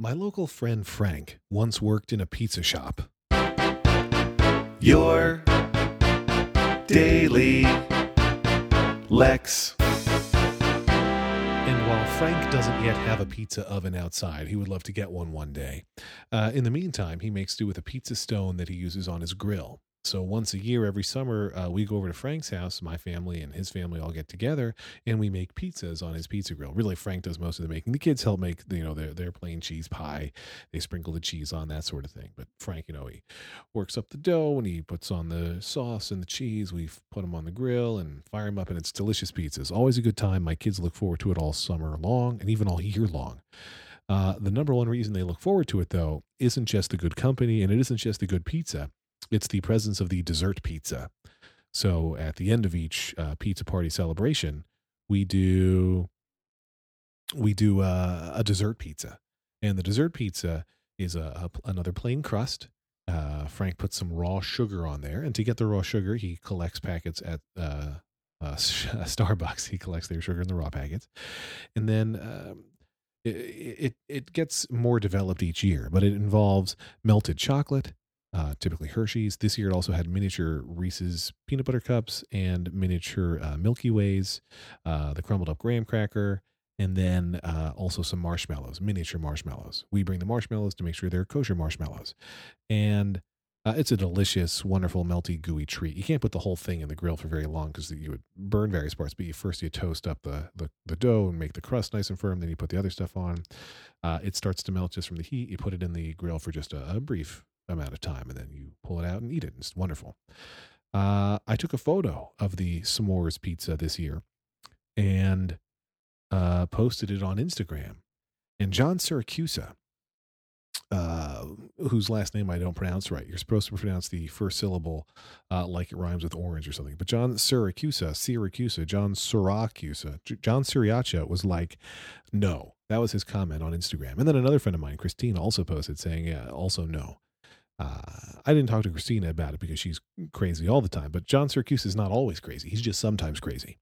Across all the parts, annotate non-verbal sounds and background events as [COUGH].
My local friend Frank once worked in a pizza shop. Your daily Lex. And while Frank doesn't yet have a pizza oven outside, he would love to get one one day. Uh, in the meantime, he makes do with a pizza stone that he uses on his grill. So once a year, every summer, uh, we go over to Frank's house. My family and his family all get together, and we make pizzas on his pizza grill. Really, Frank does most of the making. The kids help make, you know, their their plain cheese pie. They sprinkle the cheese on that sort of thing. But Frank, you know, he works up the dough and he puts on the sauce and the cheese. We put them on the grill and fire them up, and it's delicious pizzas. Always a good time. My kids look forward to it all summer long and even all year long. Uh, the number one reason they look forward to it, though, isn't just the good company and it isn't just the good pizza. It's the presence of the dessert pizza. So at the end of each uh, pizza party celebration, we do we do uh, a dessert pizza, and the dessert pizza is a, a another plain crust. Uh, Frank puts some raw sugar on there, and to get the raw sugar, he collects packets at uh, uh, [LAUGHS] Starbucks. He collects their sugar in the raw packets, and then um, it, it it gets more developed each year. But it involves melted chocolate, uh, typically Hershey's. This year it also had miniature Reese's peanut butter cups and miniature uh, Milky Ways, uh, the crumbled up graham cracker, and then uh, also some marshmallows, miniature marshmallows. We bring the marshmallows to make sure they're kosher marshmallows. And uh, it's a delicious, wonderful, melty, gooey treat. You can't put the whole thing in the grill for very long because you would burn various parts. But you first you toast up the, the, the dough and make the crust nice and firm. Then you put the other stuff on. Uh, it starts to melt just from the heat. You put it in the grill for just a, a brief amount of time, and then you pull it out and eat it. It's wonderful. Uh, I took a photo of the s'mores pizza this year and uh, posted it on Instagram. And John Siracusa, uh, whose last name I don't pronounce right, you're supposed to pronounce the first syllable uh, like it rhymes with orange or something. But John Siracusa, Siracusa, John Siracusa, John Siriacha was like, no. That was his comment on Instagram. And then another friend of mine, Christine, also posted saying, yeah, also no. Uh, I didn't talk to Christina about it because she's crazy all the time, but John Siracusa is not always crazy. He's just sometimes crazy.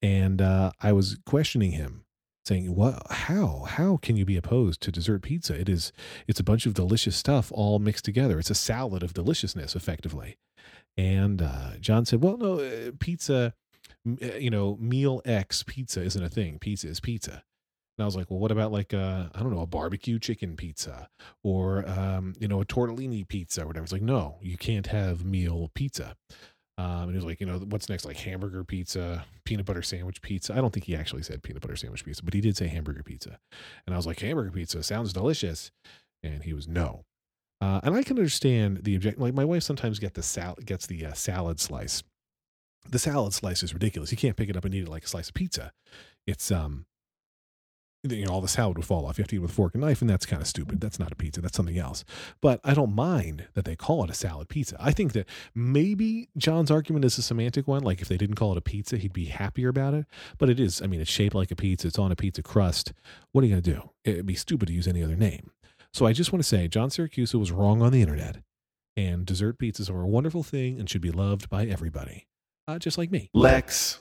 And uh, I was questioning him, saying, "What? How? How can you be opposed to dessert pizza? It is. It's a bunch of delicious stuff all mixed together. It's a salad of deliciousness, effectively." And uh, John said, "Well, no, uh, pizza. You know, meal X pizza isn't a thing. Pizza is pizza." And I was like, well, what about like a, I don't know, a barbecue chicken pizza or, um, you know, a tortellini pizza or whatever. It's like, no, you can't have meal pizza. Um, and he was like, you know, what's next? Like hamburger pizza, peanut butter sandwich pizza. I don't think he actually said peanut butter sandwich pizza, but he did say hamburger pizza. And I was like, hamburger pizza sounds delicious. And he was no. Uh, and I can understand the object. Like my wife sometimes get the sal- gets the uh, salad slice. The salad slice is ridiculous. You can't pick it up and eat it like a slice of pizza. It's um you know, all the salad would fall off. You have to eat with a fork and knife, and that's kind of stupid. That's not a pizza. That's something else. But I don't mind that they call it a salad pizza. I think that maybe John's argument is a semantic one. Like if they didn't call it a pizza, he'd be happier about it. But it is. I mean, it's shaped like a pizza. It's on a pizza crust. What are you going to do? It'd be stupid to use any other name. So I just want to say John Siracusa was wrong on the internet, and dessert pizzas are a wonderful thing and should be loved by everybody, uh, just like me. Lex.